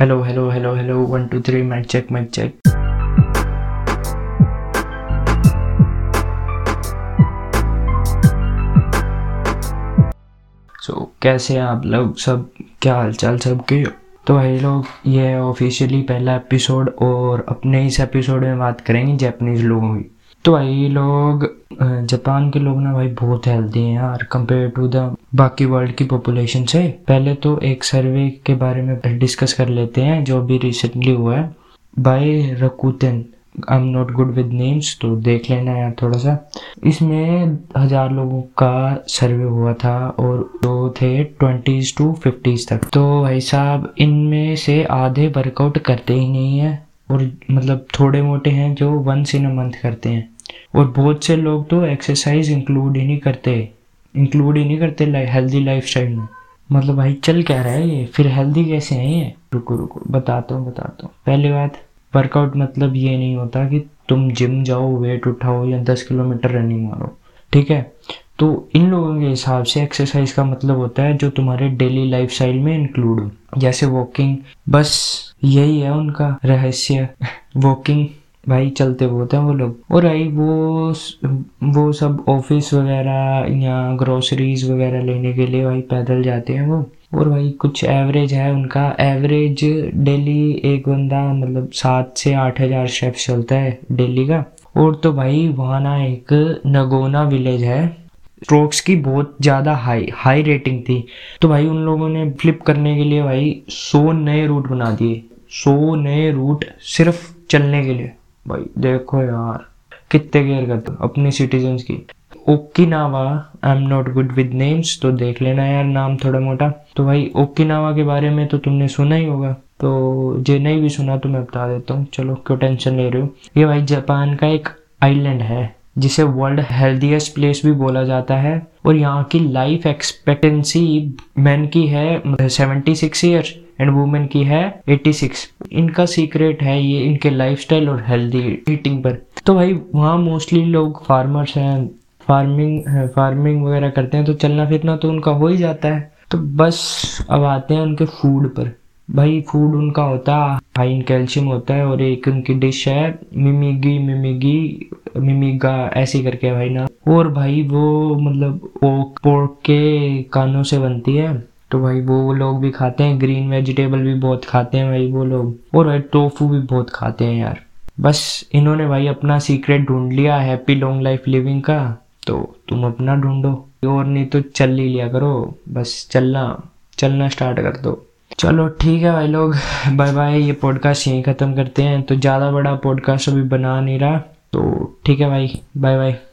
Hello hello hello hello one two three mic check mic check so कैसे हैं आप लोग सब? क्या हाल हालचाल सबके? तो भाई लोग, ये ऑफिशियली पहला एपिसोड और अपने इस एपिसोड में बात करेंगे जापानीज लोगों की। तो भाई लोग जापान के लोग ना भाई बहुत हेल्दी हैं यार कंपेयर टू द बाकी वर्ल्ड की पॉपुलेशन से। पहले तो एक सर्वे के बारे में डिस्कस कर लेते हैं, जो अभी रिसेंटली हुआ है। By Rakuten I am not good with names तो देख लेना यार थोड़ा सा इसमें हज़ार लोगों का सर्वे हुआ था, और जो थे ट्वेंटीज टू फिफ्टीज तक। तो भाई साहब, इनमें से आधे वर्कआउट करते ही नहीं है, और मतलब थोड़े मोटे हैं जो वंस इन अ मंथ करते हैं। और बहुत से लोग तो एक्सरसाइज इंक्लूड ही नहीं करते इंक्लूड ही नहीं करते हेल्दी लाइफ स्टाइल में। मतलब भाई, चल क्या रहा है ये? फिर हेल्दी कैसे हैं ये? रुको रुको, बताता हूँ बताता हूँ। पहली बात वर्कआउट मतलब ये नहीं होता कि तुम जिम जाओ वेट उठाओ या दस किलोमीटर रनिंग मारो, ठीक है? तो इन लोगों के हिसाब से एक्सरसाइज का मतलब होता है जो तुम्हारे डेली लाइफ स्टाइल में इंक्लूड हो। जैसे वॉकिंग बस यही है उनका रहस्य। वॉकिंग भाई चलते बहुत हैं वो लोग। और भाई वो वो सब ऑफ़िस वगैरह या ग्रोसरीज वगैरह लेने के लिए भाई पैदल जाते हैं वो। और भाई कुछ एवरेज है उनका। एवरेज डेली एक बंदा मतलब सात से आठ हज़ार स्टेप्स चलता है डेली का। और तो भाई वहाँ ना एक नगोना विलेज है। स्ट्रोक्स की बहुत ज़्यादा हाई हाई रेटिंग थी। तो भाई उन लोगों ने फ्लिप करने के लिए भाई सौ नए रूट बना दिए। सौ नए रूट सिर्फ़ चलने के लिए। भाई, देखो यार, कितने केयर करते अपने सिटीजन की। Okinawa I am not good with names तो देख लेना यार नाम थोड़ा मोटा। तो भाई, ओकिनावा के बारे में तो तुमने सुना ही होगा। तो जे नहीं भी सुना तो मैं बता देता हूँ। चलो, क्यों टेंशन ले रहे हो? ये भाई, जापान का एक आइलैंड है। जिसे वर्ल्ड हेल्दीएस्ट प्लेस भी बोला जाता है और यहाँ की लाइफ एक्सपेक्टेंसी मैन की है seventy six years and women की है 86 इनका सीक्रेट है ये इनके लाइफस्टाइल और हेल्दी ईटिंग पर। तो भाई वहाँ मोस्टली लोग फार्मर्स हैं फ़ार्मिंग है, फ़ार्मिंग वगैरह करते हैं तो चलना फिरना तो उनका हो ही जाता है। तो बस अब आते हैं उनके फ़ूड पर। भाई फ़ूड उनका होता है हाई इन कैल्शियम होता है और एक उनकी डिश है मिमिगी मिमिगी मिमिगा ऐसे करके भाई ना। और भाई वो मतलब पोर्क पोर्क के कानों से बनती है तो भाई वो लोग भी खाते हैं ग्रीन वेजिटेबल भी बहुत खाते हैं भाई वो लोग, और भाई टोफू भी बहुत खाते हैं यार। बस इन्होंने भाई अपना सीक्रेट ढूंढ लिया हैप्पी लॉन्ग लाइफ लिविंग का तो तुम अपना ढूंढो। और नहीं तो चल ही लिया करो, बस चलना चलना स्टार्ट कर दो। चलो ठीक है भाई लोग बाय बाय ये पॉडकास्ट यहीं ख़त्म करते हैं। तो ज़्यादा बड़ा पॉडकास्ट अभी बना नहीं रहा। तो ठीक है भाई बाय बाय